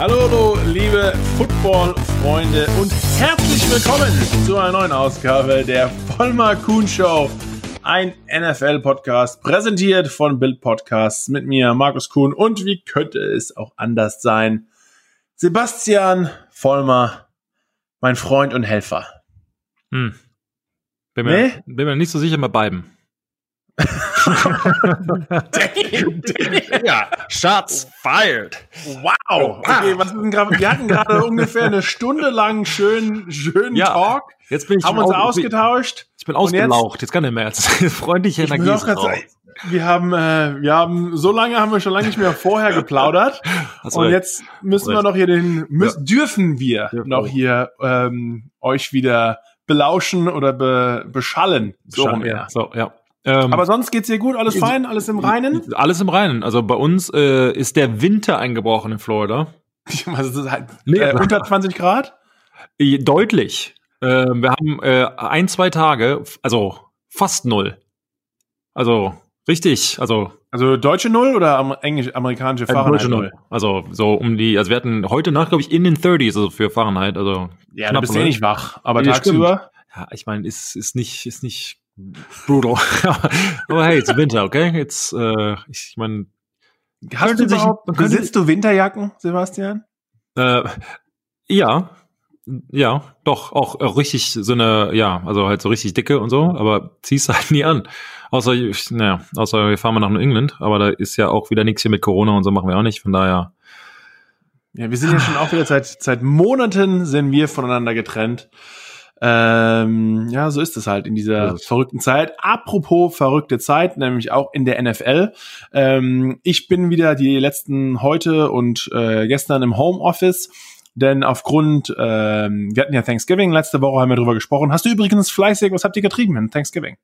Hallo, hallo, liebe Football-Freunde und herzlich willkommen zu einer neuen Ausgabe der Vollmar Kuhn Show. Ein NFL-Podcast, präsentiert von Bild Podcasts mit mir, Markus Kuhn. Und wie könnte es auch anders sein? Sebastian Vollmer, mein Freund und Helfer. Hm. Bin mir, nee? bin mir nicht so sicher bei beiden. Ja, Shots fired. Wow. Oh, okay, was ist denn grad, wir hatten gerade ungefähr eine Stunde lang schönen, schönen ja, Talk. Jetzt bin ich haben uns ausgetauscht. Ich bin ausgelaucht. Jetzt, jetzt, kann er mehr. Jetzt freundliche Energie. wir haben, äh, wir haben, so lange haben wir schon lange nicht mehr vorher geplaudert. und recht. jetzt müssen wir noch hier den, müssen, ja. dürfen wir ja, noch hier ähm, euch wieder belauschen oder be, beschallen. So, beschallen, ja. so ja. Ähm, Aber sonst geht's dir gut, alles fein, alles im Reinen? Alles im Reinen. Also bei uns äh, ist der Winter eingebrochen in Florida. Das halt, nee, äh, unter 20 Grad? Deutlich. Äh, wir haben äh, ein, zwei Tage, also fast null. Also richtig, also also deutsche Null oder englisch amerikanische äh, Fahrenheit? Deutsche Null. Also so um die, also wir hatten heute Nacht, glaube ich, in den 30s, also für Fahrenheit. Also ja, du bist eh nicht wach, aber nee, tagsüber. Ja, ich meine, ist ist nicht ist nicht brutal. Aber hey, it's Winter, okay? Jetzt, äh, ich meine, hast du überhaupt, besitzt du Winterjacken, Sebastian? Äh, ja, ja, doch, auch, auch richtig so eine, ja, also halt so richtig dicke und so, aber ziehst halt nie an. Außer, naja, außer wir fahren mal nach New England, aber da ist ja auch wieder nichts hier mit Corona und so machen wir auch nicht, von daher. Ja, wir sind ja schon auch wieder seit, seit Monaten sind wir voneinander getrennt. Ähm, ja, so ist es halt in dieser verrückten Zeit. Apropos verrückte Zeit, nämlich auch in der NFL. Ähm, ich bin wieder die letzten heute und äh, gestern im Homeoffice. Denn aufgrund, ähm, wir hatten ja Thanksgiving, letzte Woche haben wir drüber gesprochen. Hast du übrigens fleißig, was habt ihr getrieben in Thanksgiving?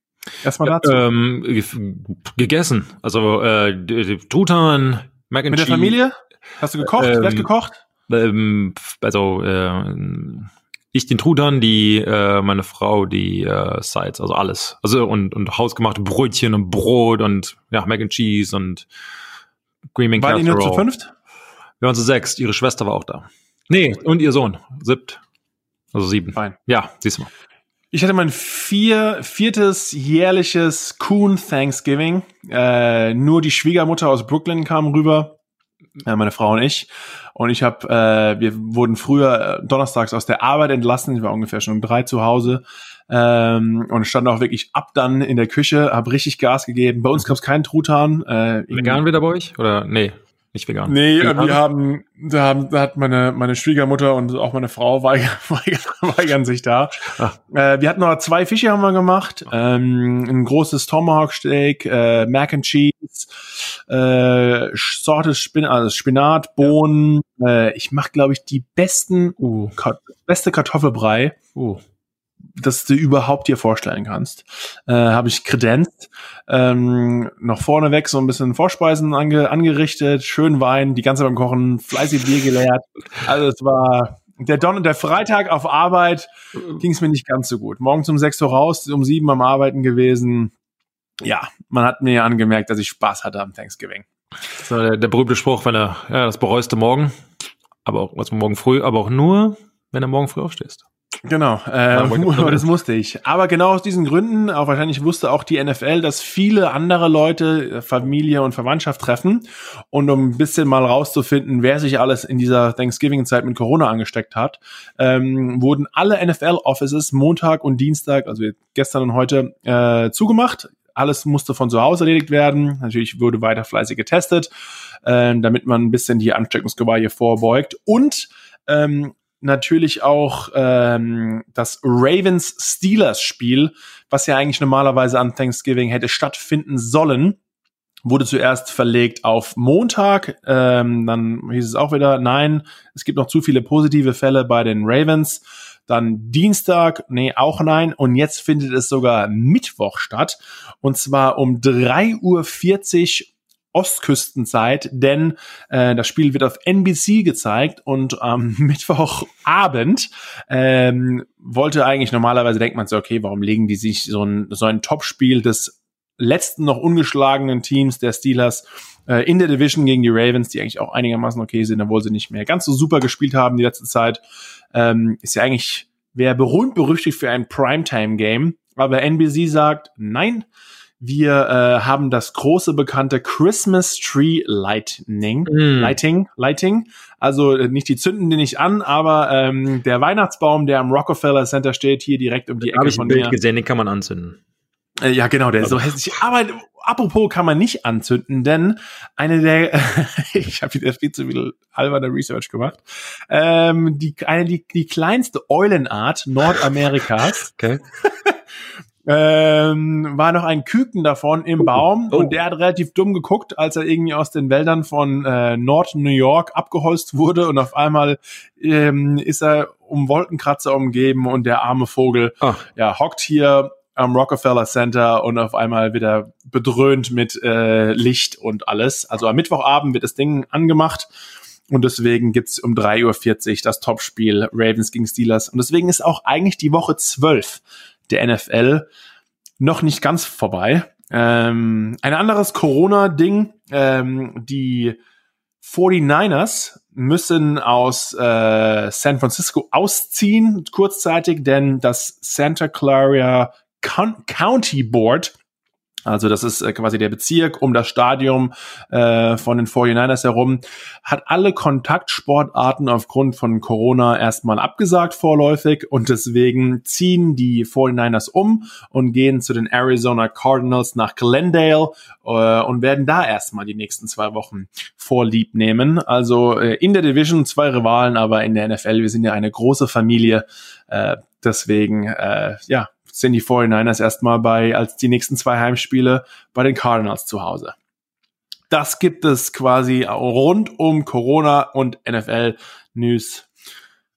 Erstmal dazu. Ja, ähm, gegessen. Also äh, Truthahn, Mac and Mit der Familie? Hast du gekocht? Ähm, Wer hat gekocht? Ähm, also äh, ich den Truthahn, die äh, meine Frau die äh, Sides, also alles. Also und und hausgemachte Brötchen und Brot und ja, Mac and Cheese und Green War die nur zu fünft? Wir waren zu sechs. Ihre Schwester war auch da. Nee, und ihr Sohn. Siebt. Also sieben. Fein. Ja, siehst du mal. Ich hatte mein vier, viertes jährliches Coon Thanksgiving. Äh, nur die Schwiegermutter aus Brooklyn kam rüber, meine Frau und ich. Und ich habe, äh, wir wurden früher äh, donnerstags aus der Arbeit entlassen. Ich war ungefähr schon um drei zu Hause ähm, und stand auch wirklich ab dann in der Küche, habe richtig Gas gegeben. Bei uns gab es keinen Truthahn. Äh, Vegan wieder bei euch oder nee? Nicht vegan. Nee, vegan? wir haben, da, haben, da hat meine, meine Schwiegermutter und auch meine Frau weigern, weigern, weigern sich da. Äh, wir hatten noch zwei Fische haben wir gemacht. Ähm, ein großes Tomahawk Steak, äh, Mac and Cheese, äh, Sorte Spin also Spinat, Bohnen. Ja. Äh, ich mache, glaube ich, die besten, uh, beste Kartoffelbrei. Uh das du überhaupt dir vorstellen kannst. Äh, Habe ich kredenzt. Ähm, noch vorneweg so ein bisschen Vorspeisen ange angerichtet, schön Wein, die ganze beim Kochen, fleißig Bier geleert. Also es war der Don der Freitag auf Arbeit ging es mir nicht ganz so gut. Morgens um sechs Uhr raus, um sieben am Arbeiten gewesen. Ja, man hat mir angemerkt, dass ich Spaß hatte am Thanksgiving. Das war der, der berühmte Spruch, wenn er, ja, das bereust du morgen, aber auch, was morgen früh, aber auch nur, wenn du morgen früh aufstehst. Genau, äh, das musste ich. Aber genau aus diesen Gründen, auch wahrscheinlich wusste auch die NFL, dass viele andere Leute äh, Familie und Verwandtschaft treffen. Und um ein bisschen mal rauszufinden, wer sich alles in dieser Thanksgiving-Zeit mit Corona angesteckt hat, ähm, wurden alle NFL-Offices Montag und Dienstag, also gestern und heute, äh, zugemacht. Alles musste von zu Hause erledigt werden. Natürlich wurde weiter fleißig getestet, äh, damit man ein bisschen die Ansteckungsgewahr hier vorbeugt. Und ähm, natürlich auch ähm, das Ravens-Steelers-Spiel, was ja eigentlich normalerweise an Thanksgiving hätte stattfinden sollen, wurde zuerst verlegt auf Montag. Ähm, dann hieß es auch wieder, nein, es gibt noch zu viele positive Fälle bei den Ravens. Dann Dienstag, nee, auch nein. Und jetzt findet es sogar Mittwoch statt. Und zwar um 3.40 Uhr Ostküstenzeit, denn äh, das Spiel wird auf NBC gezeigt und am Mittwochabend ähm, wollte eigentlich normalerweise denkt man so, okay, warum legen die sich so ein, so ein Topspiel des letzten noch ungeschlagenen Teams der Steelers äh, in der Division gegen die Ravens, die eigentlich auch einigermaßen okay sind, obwohl sie nicht mehr ganz so super gespielt haben die letzte Zeit. Ähm, ist ja eigentlich, wäre berühmt berüchtigt für ein Primetime-Game. Aber NBC sagt, nein, wir äh, haben das große bekannte Christmas Tree Lightning, mm. Lighting, Lighting. Also äh, nicht die zünden die nicht an, aber ähm, der Weihnachtsbaum, der am Rockefeller Center steht, hier direkt um die Ecke Hab ich ein Bild gesehen, den kann man anzünden. Äh, ja, genau, der ist so hässlich. Aber apropos kann man nicht anzünden, denn eine der, ich habe wieder viel zu viel alberne Research gemacht, ähm, die, eine, die, die kleinste Eulenart Nordamerikas. okay. Ähm, war noch ein Küken davon im Baum oh. und der hat relativ dumm geguckt, als er irgendwie aus den Wäldern von äh, Nord New York abgeholzt wurde und auf einmal ähm, ist er um Wolkenkratzer umgeben und der arme Vogel oh. ja hockt hier am Rockefeller Center und auf einmal wieder bedröhnt mit äh, Licht und alles. Also am Mittwochabend wird das Ding angemacht und deswegen gibt's um 3.40 Uhr das Topspiel Ravens gegen Steelers. Und deswegen ist auch eigentlich die Woche 12 der NFL noch nicht ganz vorbei. Ähm, ein anderes Corona-Ding, ähm, die 49ers müssen aus äh, San Francisco ausziehen, kurzzeitig, denn das Santa Clara County Board also das ist äh, quasi der Bezirk um das Stadion äh, von den 49ers herum, hat alle Kontaktsportarten aufgrund von Corona erstmal abgesagt vorläufig und deswegen ziehen die 49ers um und gehen zu den Arizona Cardinals nach Glendale äh, und werden da erstmal die nächsten zwei Wochen vorlieb nehmen. Also äh, in der Division zwei Rivalen, aber in der NFL, wir sind ja eine große Familie. Äh, deswegen, äh, ja, sind die 49ers erstmal bei, als die nächsten zwei Heimspiele bei den Cardinals zu Hause. Das gibt es quasi rund um Corona und NFL News.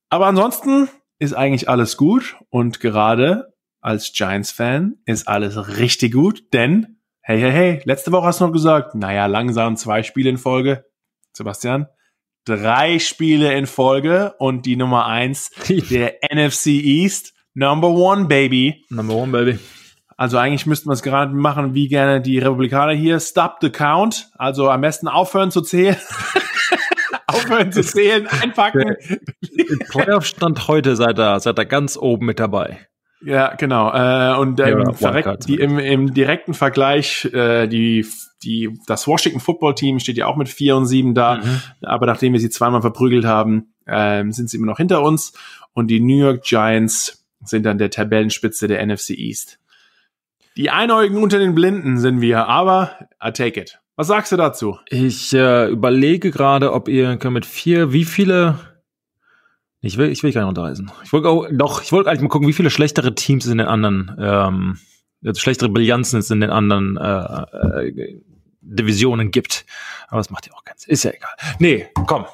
Aber ansonsten ist eigentlich alles gut und gerade als Giants-Fan ist alles richtig gut, denn hey, hey, hey, letzte Woche hast du noch gesagt, naja, langsam zwei Spiele in Folge. Sebastian, drei Spiele in Folge und die Nummer eins der NFC East Number one, baby. Number one, baby. Also eigentlich müssten wir es gerade machen, wie gerne die Republikaner hier. Stop the count. Also am besten aufhören zu zählen. aufhören zu zählen, einpacken. Playoff-Stand heute seid ihr, seid ihr ganz oben mit dabei. Ja, genau. Äh, und ähm, ja, verreckt, die, im, im direkten Vergleich, äh, die, die, das Washington Football Team steht ja auch mit 4 und 7 da. Mhm. Aber nachdem wir sie zweimal verprügelt haben, äh, sind sie immer noch hinter uns. Und die New York Giants sind an der Tabellenspitze der NFC East. Die Einäugigen unter den Blinden sind wir, aber I take it. Was sagst du dazu? Ich äh, überlege gerade, ob ihr mit vier, wie viele ich will, ich will gar nicht unterreisen. Ich wollte auch, doch, ich wollte eigentlich mal gucken, wie viele schlechtere Teams in den anderen, ähm, schlechtere Bilanzen es in den anderen äh, äh, Divisionen gibt. Aber das macht ja auch keinen Sinn. Ist ja egal. Nee, komm.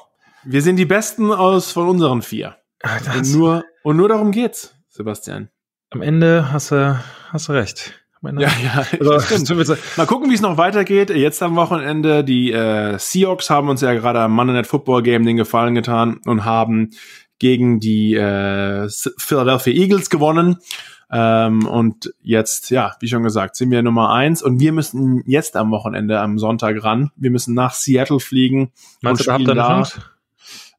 Wir sind die Besten aus von unseren vier. Und nur, und nur darum geht's. Sebastian. Am Ende hast du, hast du recht. Ja, ja, also, Mal gucken, wie es noch weitergeht. Jetzt am Wochenende, die äh, Seahawks haben uns ja gerade am Monday Night Football Game den Gefallen getan und haben gegen die äh, Philadelphia Eagles gewonnen. Ähm, und jetzt, ja, wie schon gesagt, sind wir Nummer eins und wir müssen jetzt am Wochenende, am Sonntag ran. Wir müssen nach Seattle fliegen. Meinst und du, habt ihr eine Chance?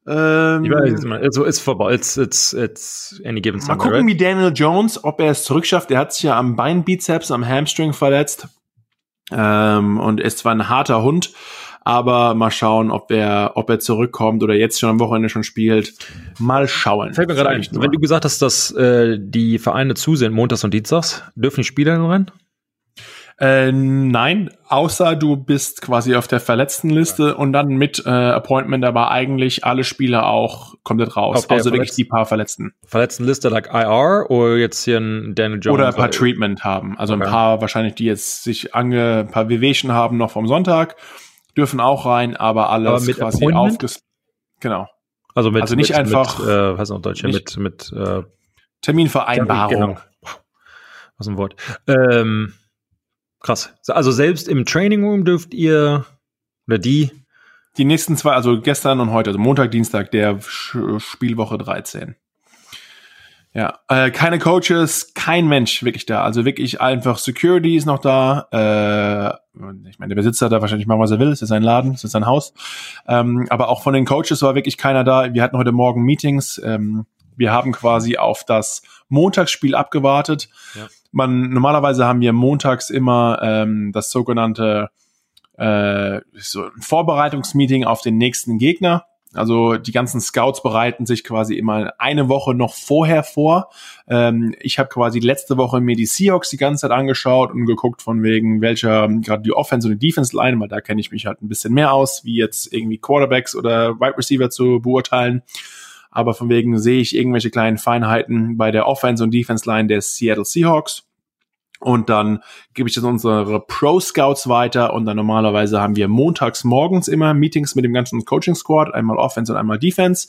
Ähm, ich weiß mal, also ist vorbei. It's, it's, it's any given Mal gucken, right? wie Daniel Jones, ob er es zurückschafft. Er hat sich ja am Beinbizeps, am Hamstring verletzt. Ähm, und ist zwar ein harter Hund, aber mal schauen, ob er, ob er zurückkommt oder jetzt schon am Wochenende schon spielt. Mal schauen. Fällt mir gerade ein, wenn du gesagt hast, dass äh, die Vereine zusehen, montags und dienstags, dürfen die Spieler rein? Äh, nein, außer du bist quasi auf der Verletztenliste ja. und dann mit äh, Appointment, aber eigentlich alle Spieler auch komplett raus. Okay, außer wirklich die paar Verletzten. Verletztenliste like IR oder jetzt hier ein Daniel Jones? Oder ein paar Treatment haben. Also okay. ein paar wahrscheinlich, die jetzt sich ange, ein paar Wehwehchen haben noch vom Sonntag, dürfen auch rein, aber alles aber mit quasi aufges... Genau. Also mit, also nicht mit, einfach, mit, äh, was ist Deutsch, mit, mit, äh, Terminvereinbarung. Genau. Was ein Wort. Ähm, Krass. Also selbst im Training Room dürft ihr oder die die nächsten zwei, also gestern und heute, also Montag, Dienstag der Spielwoche 13. Ja, äh, keine Coaches, kein Mensch wirklich da. Also wirklich einfach Security ist noch da. Äh, ich meine, der Besitzer da wahrscheinlich machen, was er will. Es ist sein Laden, es ist sein Haus. Ähm, aber auch von den Coaches war wirklich keiner da. Wir hatten heute Morgen Meetings. Ähm, wir haben quasi auf das Montagsspiel abgewartet. Ja. Man normalerweise haben wir montags immer ähm, das sogenannte äh, so ein Vorbereitungsmeeting auf den nächsten Gegner. Also die ganzen Scouts bereiten sich quasi immer eine Woche noch vorher vor. Ähm, ich habe quasi letzte Woche mir die Seahawks die ganze Zeit angeschaut und geguckt von wegen welcher gerade die Offense und die Defense Line, weil da kenne ich mich halt ein bisschen mehr aus, wie jetzt irgendwie Quarterbacks oder Wide Receiver zu beurteilen. Aber von wegen sehe ich irgendwelche kleinen Feinheiten bei der Offense und Defense Line der Seattle Seahawks. Und dann gebe ich das unsere Pro Scouts weiter und dann normalerweise haben wir montags morgens immer Meetings mit dem ganzen Coaching Squad, einmal Offense und einmal Defense.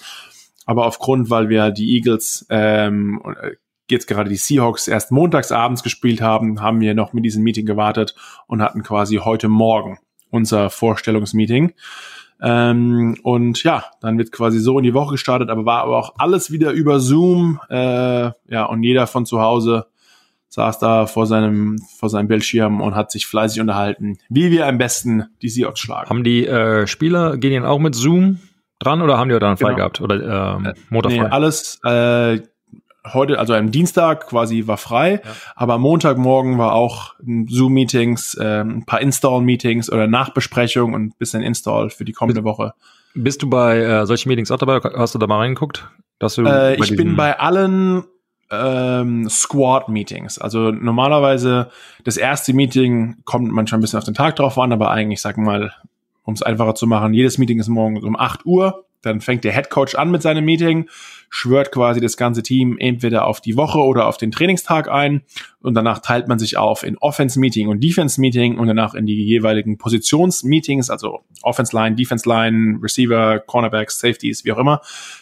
Aber aufgrund, weil wir die Eagles ähm, äh, jetzt gerade die Seahawks erst montags abends gespielt haben, haben wir noch mit diesem Meeting gewartet und hatten quasi heute Morgen unser Vorstellungsmeeting. Ähm, und ja, dann wird quasi so in die Woche gestartet, aber war aber auch alles wieder über Zoom, äh, ja, und jeder von zu Hause saß da vor seinem, vor seinem Bildschirm und hat sich fleißig unterhalten, wie wir am besten die Seahawks schlagen. Haben die äh, Spieler, gehen die auch mit Zoom dran oder haben die da frei genau. gehabt? Oder ähm, Montag nee, alles äh, heute, also am Dienstag quasi war frei, ja. aber am Montagmorgen war auch Zoom-Meetings, äh, ein paar Install-Meetings oder Nachbesprechungen und ein bisschen Install für die kommende Woche. Bist du bei äh, solchen Meetings auch dabei? Hast du da mal reingeguckt? Dass du äh, ich bin bei allen ähm, Squad-Meetings. Also normalerweise das erste Meeting kommt manchmal ein bisschen auf den Tag drauf an, aber eigentlich, sag mal, um es einfacher zu machen, jedes Meeting ist morgens um 8 Uhr. Dann fängt der Head Coach an mit seinem Meeting, schwört quasi das ganze Team entweder auf die Woche oder auf den Trainingstag ein und danach teilt man sich auf in Offense Meeting und Defense Meeting und danach in die jeweiligen Positionsmeetings, also Offense Line, Defense Line, Receiver, Cornerbacks, Safeties, wie auch immer.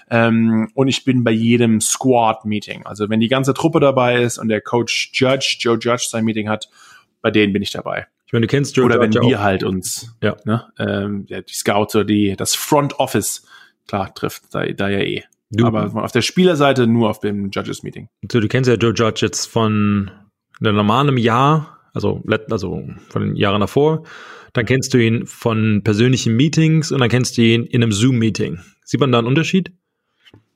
Ähm, und ich bin bei jedem Squad Meeting. Also wenn die ganze Truppe dabei ist und der Coach Judge, Joe Judge sein Meeting hat, bei denen bin ich dabei. Ich meine, du kennst Joe Oder Judge wenn wir auch. halt uns, ja. ne, ähm, die Scouts oder die, das Front Office klar trifft, da, da ja eh. Du, Aber auf der Spielerseite nur auf dem Judges-Meeting. Du, du kennst ja Joe Judge jetzt von einem normalen Jahr, also, also von den Jahren davor. Dann kennst du ihn von persönlichen Meetings und dann kennst du ihn in einem Zoom-Meeting. Sieht man da einen Unterschied?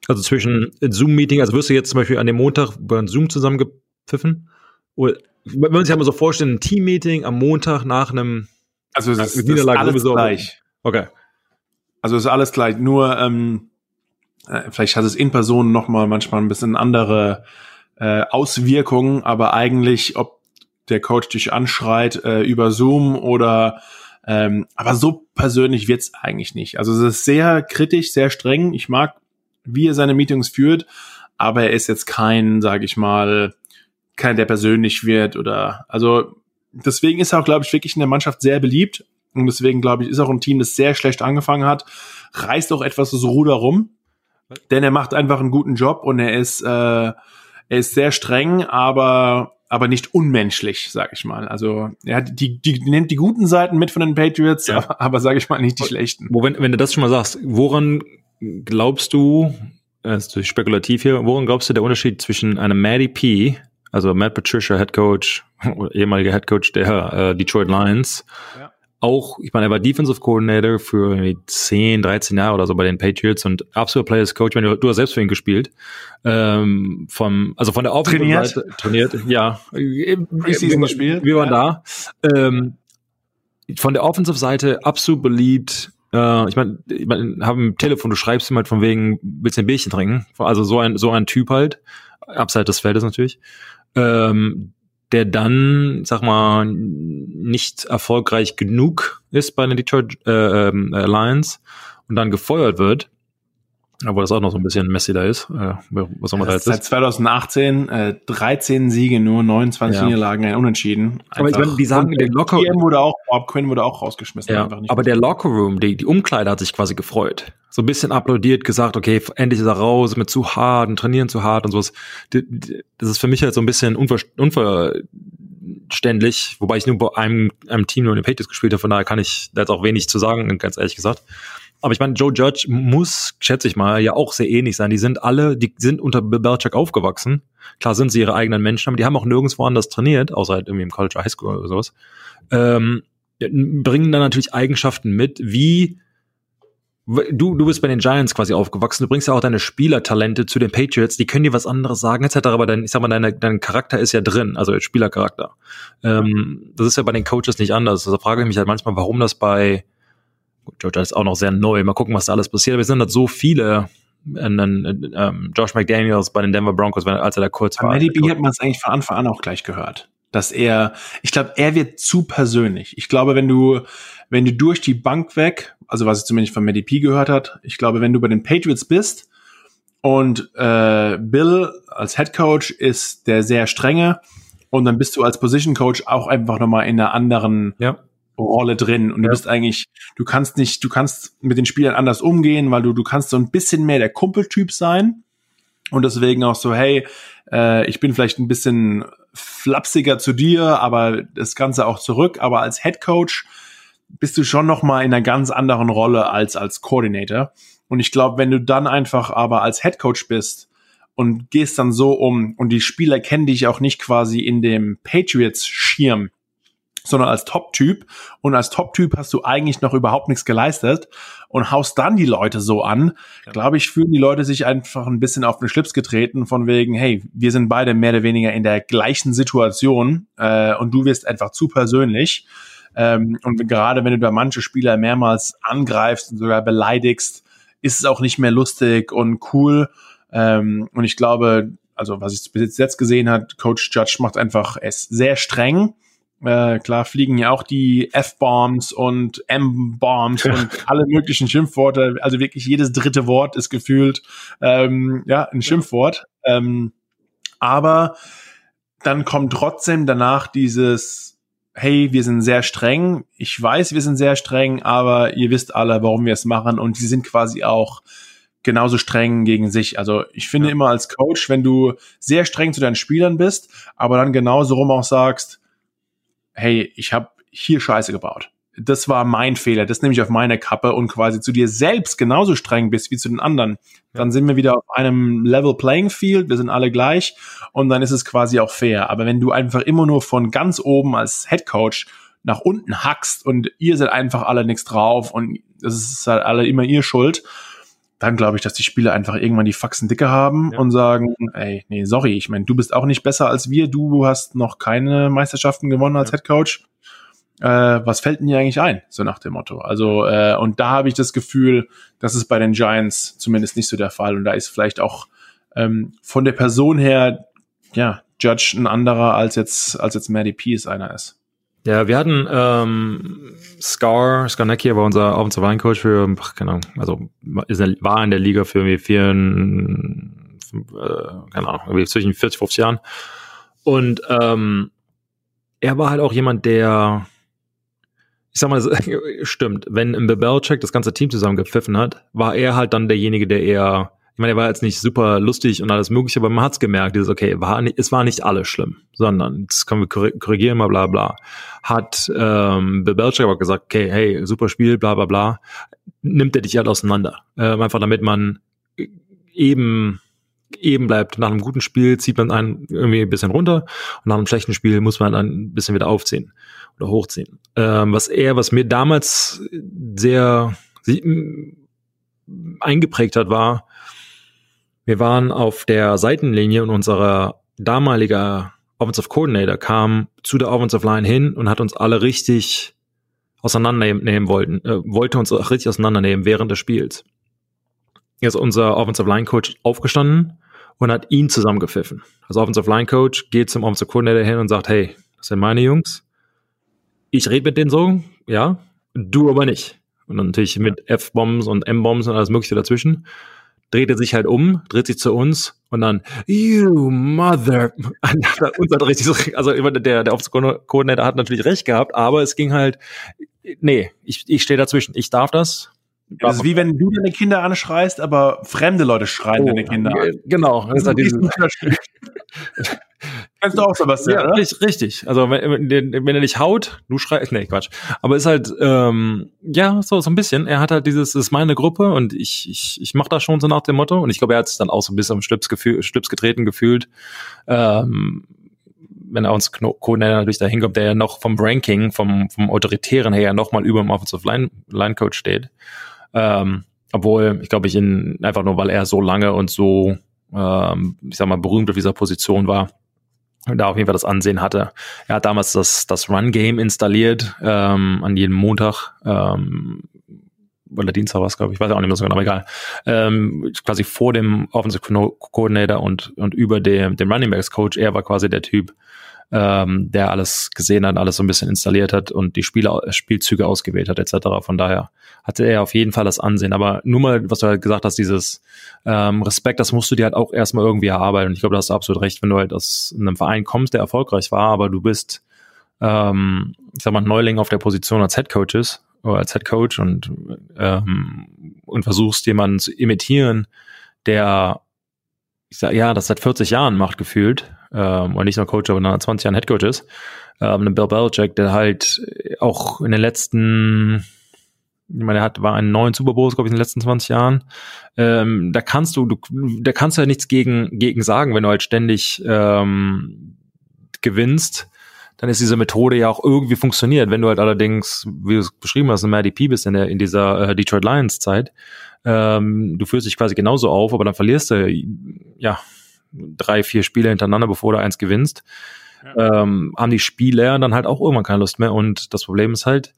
Also zwischen Zoom-Meeting, also wirst du jetzt zum Beispiel an dem Montag bei Zoom zusammengepfiffen? Oder wenn man sich mal so vorstellen, ein Team-Meeting am Montag nach einem also es ist, Niederlage ist alles gleich. Okay. Also ist alles gleich, nur ähm, äh, vielleicht hat es in Person noch mal manchmal ein bisschen andere äh, Auswirkungen, aber eigentlich, ob der Coach dich anschreit äh, über Zoom oder ähm, aber so persönlich wird's eigentlich nicht. Also es ist sehr kritisch, sehr streng. Ich mag, wie er seine Meetings führt, aber er ist jetzt kein, sage ich mal, keiner, der persönlich wird oder also deswegen ist er auch, glaube ich, wirklich in der Mannschaft sehr beliebt. Und deswegen, glaube ich, ist auch ein Team, das sehr schlecht angefangen hat, reißt auch etwas das Ruder rum. Denn er macht einfach einen guten Job und er ist, äh, er ist sehr streng, aber, aber nicht unmenschlich, sag ich mal. Also er hat die, die, die nimmt die guten Seiten mit von den Patriots, ja. aber, aber sage ich mal nicht die schlechten. Wo, wenn, wenn du das schon mal sagst, woran glaubst du, das ist spekulativ hier, woran glaubst du der Unterschied zwischen einem Matty P, also Matt Patricia, Head Coach, ehemaliger Head Coach der äh, Detroit Lions, ja auch, ich meine, er war Defensive Coordinator für 10, 13 Jahre oder so bei den Patriots und absoluter Players Coach. Ich meine, du hast selbst für ihn gespielt. Ähm, vom, also von der Offensive trainiert, ja. Preseason gespielt. Wir waren ja. da. Ähm, von der Offensive-Seite absolut beliebt. Äh, ich meine, ich mein, haben im Telefon, du schreibst ihm halt von wegen, willst du ein Bierchen trinken? Also so ein, so ein Typ halt. Abseits des Feldes natürlich. Ähm, der dann, sag mal, nicht erfolgreich genug ist bei den Detroit äh, ähm, Lions und dann gefeuert wird, obwohl das auch noch so ein bisschen messy da ist. Äh, was auch immer da jetzt Seit 2018 äh, 13 Siege, nur 29 ja. Niederlagen, ein Unentschieden. Einfach. Aber ich meine, die sagen, der Locker Room wurde auch, Bob Quinn wurde auch rausgeschmissen. Ja, aber der Locker Room, die, die Umkleide hat sich quasi gefreut. So ein bisschen applaudiert, gesagt, okay, endlich ist er raus, mit zu hart und trainieren zu hart und sowas. Das ist für mich halt so ein bisschen unver, unverständlich, wobei ich nur bei einem, einem Team nur in den Patriots gespielt habe, von daher kann ich da jetzt auch wenig zu sagen, ganz ehrlich gesagt. Aber ich meine, Joe Judge muss, schätze ich mal, ja auch sehr ähnlich sein. Die sind alle, die sind unter Belichick aufgewachsen. Klar sind sie ihre eigenen Menschen, aber die haben auch nirgendwo anders trainiert, außer halt irgendwie im College High School oder sowas. Ähm, bringen dann natürlich Eigenschaften mit, wie du, du bist bei den Giants quasi aufgewachsen, du bringst ja auch deine Spielertalente zu den Patriots, die können dir was anderes sagen, etc., aber dein, ich sag mal, deine, dein Charakter ist ja drin, also Spielercharakter. Ähm, das ist ja bei den Coaches nicht anders. Also frage ich mich halt manchmal, warum das bei Gut, Georgia ist auch noch sehr neu. Mal gucken, was da alles passiert. Aber es sind halt so viele. Und dann ähm, Josh McDaniels bei den Denver Broncos, als er da kurz bei war. Bei B hat man es eigentlich von Anfang an auch gleich gehört. Dass er, ich glaube, er wird zu persönlich. Ich glaube, wenn du, wenn du durch die Bank weg, also was ich zumindest von Maddie P gehört hat, ich glaube, wenn du bei den Patriots bist und äh, Bill als Head Coach ist der sehr strenge und dann bist du als Position Coach auch einfach nochmal in einer anderen ja. Rolle drin. Und ja. du bist eigentlich, du kannst nicht, du kannst mit den Spielern anders umgehen, weil du, du kannst so ein bisschen mehr der Kumpeltyp sein. Und deswegen auch so, hey, äh, ich bin vielleicht ein bisschen flapsiger zu dir, aber das Ganze auch zurück, aber als Head Coach bist du schon noch mal in einer ganz anderen Rolle als als Coordinator. Und ich glaube, wenn du dann einfach aber als Head Coach bist und gehst dann so um und die Spieler kennen dich auch nicht quasi in dem Patriots Schirm, sondern als Top-Typ. Und als Top-Typ hast du eigentlich noch überhaupt nichts geleistet und haust dann die Leute so an. Ja. Glaube ich, fühlen die Leute sich einfach ein bisschen auf den Schlips getreten von wegen, hey, wir sind beide mehr oder weniger in der gleichen Situation äh, und du wirst einfach zu persönlich. Ähm, und gerade wenn du da manche Spieler mehrmals angreifst und sogar beleidigst, ist es auch nicht mehr lustig und cool. Ähm, und ich glaube, also was ich bis jetzt gesehen hat, Coach Judge macht einfach es sehr streng äh, klar fliegen ja auch die F-Bombs und M-Bombs und alle möglichen Schimpfworte. Also wirklich jedes dritte Wort ist gefühlt ähm, ja ein Schimpfwort. Ähm, aber dann kommt trotzdem danach dieses Hey, wir sind sehr streng. Ich weiß, wir sind sehr streng, aber ihr wisst alle, warum wir es machen. Und sie sind quasi auch genauso streng gegen sich. Also ich finde ja. immer als Coach, wenn du sehr streng zu deinen Spielern bist, aber dann genauso rum auch sagst, hey, ich habe hier Scheiße gebaut. Das war mein Fehler, das nehme ich auf meine Kappe und quasi zu dir selbst genauso streng bist wie zu den anderen. Dann sind wir wieder auf einem Level Playing Field, wir sind alle gleich und dann ist es quasi auch fair. Aber wenn du einfach immer nur von ganz oben als Head Coach nach unten hackst und ihr seid einfach alle nichts drauf und das ist halt alle immer ihr Schuld, dann glaube ich, dass die Spieler einfach irgendwann die Faxen dicke haben ja. und sagen, ey, nee, sorry, ich meine, du bist auch nicht besser als wir, du hast noch keine Meisterschaften gewonnen als ja. Head Coach. Äh, was fällt denn dir eigentlich ein? So nach dem Motto. Also, äh, und da habe ich das Gefühl, das ist bei den Giants zumindest nicht so der Fall. Und da ist vielleicht auch ähm, von der Person her, ja, Judge ein anderer als jetzt, als jetzt Maddie Peace einer ist. Ja, wir hatten ähm, Scar, Skarnecki war unser Offensive Line Coach für, ach, keine Ahnung, also ist, war in der Liga für irgendwie vier, äh, keine Ahnung, irgendwie zwischen 40, 50 Jahren. Und ähm, er war halt auch jemand, der, ich sag mal, stimmt, wenn im Belichick das ganze Team zusammengepfiffen hat, war er halt dann derjenige, der eher ich meine, er war jetzt nicht super lustig und alles mögliche, aber man hat's gemerkt, dieses, okay, war nicht, es war nicht alles schlimm, sondern das können wir korrigieren, mal bla bla. Hat ähm, Belichick aber gesagt, okay, hey, super Spiel, bla bla bla, nimmt er dich halt auseinander. Ähm, einfach damit man eben eben bleibt. Nach einem guten Spiel zieht man einen irgendwie ein bisschen runter und nach einem schlechten Spiel muss man ein bisschen wieder aufziehen oder hochziehen. Ähm, was er, was mir damals sehr eingeprägt hat, war, wir waren auf der Seitenlinie und unser damaliger Offensive Coordinator kam zu der Offensive Line hin und hat uns alle richtig auseinandernehmen wollten, äh, wollte uns auch richtig auseinandernehmen während des Spiels. Jetzt ist unser Offensive Line Coach aufgestanden und hat ihn zusammengepfiffen. Also Offensive Line Coach geht zum Offensive Coordinator hin und sagt, hey, das sind meine Jungs. Ich rede mit denen so, ja, du aber nicht. Und natürlich mit F-Bombs und M-Bombs und alles mögliche dazwischen dreht er sich halt um, dreht sich zu uns und dann, you mother. uns hat richtig, also der, der Office-Coordinator hat natürlich recht gehabt, aber es ging halt, nee, ich, ich stehe dazwischen, ich darf das. Das ist wie wenn du deine Kinder anschreist, aber fremde Leute schreien oh, deine Kinder an. Genau. Das ist halt dieses, Kennst du auch Sebastian, ja, oder? Richtig. Also wenn, wenn er dich haut, du schreist, nee, Quatsch. Aber ist halt, ähm, ja, so, so ein bisschen. Er hat halt dieses, das ist meine Gruppe und ich, ich, ich mach das schon so nach dem Motto. Und ich glaube, er hat es dann auch so ein bisschen am Schlips, gefühl, Schlips getreten gefühlt. Ähm, wenn er uns Coordinator natürlich da hinkommt, der ja noch vom Ranking, vom, vom Autoritären her ja noch mal über dem Offensive Line, Line Coach steht. Ähm, obwohl, ich glaube, ich ihn einfach nur, weil er so lange und so, ähm, ich sag mal, berühmt auf dieser Position war, da auf jeden Fall das Ansehen hatte. Er hat damals das, das Run-Game installiert, ähm, an jedem Montag, ähm, oder Dienstag war es, glaube ich, weiß auch nicht mehr so genau, aber egal. Ähm, quasi vor dem Offensive Coordinator und, und über dem, dem Running Backs Coach, er war quasi der Typ, ähm, der alles gesehen hat, alles so ein bisschen installiert hat und die Spiele, Spielzüge ausgewählt hat, etc. Von daher hatte er auf jeden Fall das Ansehen. Aber nur mal, was du halt gesagt hast, dieses ähm, Respekt, das musst du dir halt auch erstmal irgendwie erarbeiten. Und ich glaube, da hast du absolut recht, wenn du halt aus einem Verein kommst, der erfolgreich war, aber du bist, ähm, ich sag mal, Neuling auf der Position als Head Coaches oder als Head Coach und, ähm, und versuchst jemanden zu imitieren, der ich sag, ja, das seit 40 Jahren macht gefühlt, ähm, und nicht nur Coach, aber nach 20 Jahren Head Coach ist, ähm, ein Bill Belichick, der halt auch in den letzten, ich meine, er hat, war ein neuen Super Bowls, glaube ich, in den letzten 20 Jahren. Ähm, da kannst du, du, da kannst du ja nichts gegen, gegen sagen, wenn du halt ständig ähm, gewinnst dann ist diese Methode ja auch irgendwie funktioniert. Wenn du halt allerdings, wie du es beschrieben hast, ein Maddie P bist in, der, in dieser äh, Detroit Lions Zeit, ähm, du fühlst dich quasi genauso auf, aber dann verlierst du ja drei, vier Spiele hintereinander, bevor du eins gewinnst. Ja. Ähm, haben die Spieler dann halt auch irgendwann keine Lust mehr. Und das Problem ist halt,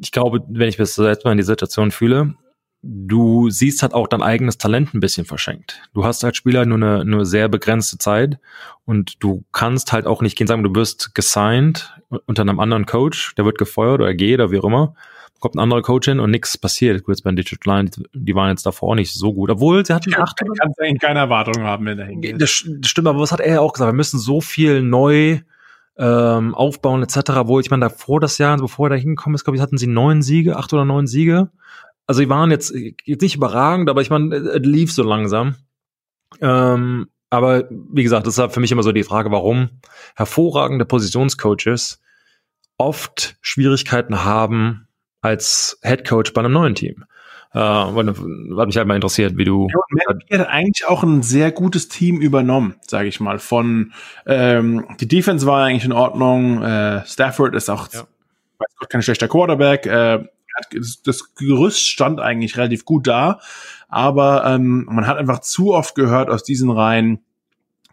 ich glaube, wenn ich mich selbst mal in die Situation fühle, du siehst halt auch dein eigenes Talent ein bisschen verschenkt. Du hast als Spieler nur eine, nur sehr begrenzte Zeit und du kannst halt auch nicht gehen sagen, du wirst gesigned unter einem anderen Coach, der wird gefeuert oder geht oder wie auch immer. Kommt ein anderer Coach hin und nichts passiert. Gut, jetzt bei Digital Line, die waren jetzt davor auch nicht so gut. Obwohl sie hatten ja, acht. Du kannst eigentlich keine Erwartungen haben, wenn der hingeht. Das, das stimmt, aber was hat er auch gesagt? Wir müssen so viel neu ähm, aufbauen etc. Wo ich meine, davor das Jahr, bevor er da hingekommen ist, glaube ich, hatten sie neun Siege, acht oder neun Siege also die waren jetzt, jetzt nicht überragend, aber ich meine, es lief so langsam. Ähm, aber wie gesagt, das ist für mich immer so die Frage, warum hervorragende Positionscoaches oft Schwierigkeiten haben als Head Coach bei einem neuen Team. Äh, hat mich halt mal interessiert, wie du. Ja, hat eigentlich auch ein sehr gutes Team übernommen, sage ich mal. Von ähm, die Defense war eigentlich in Ordnung. Äh, Stafford ist auch, ja. weiß Gott, kein schlechter Quarterback. Äh, das Gerüst stand eigentlich relativ gut da, aber ähm, man hat einfach zu oft gehört aus diesen Reihen,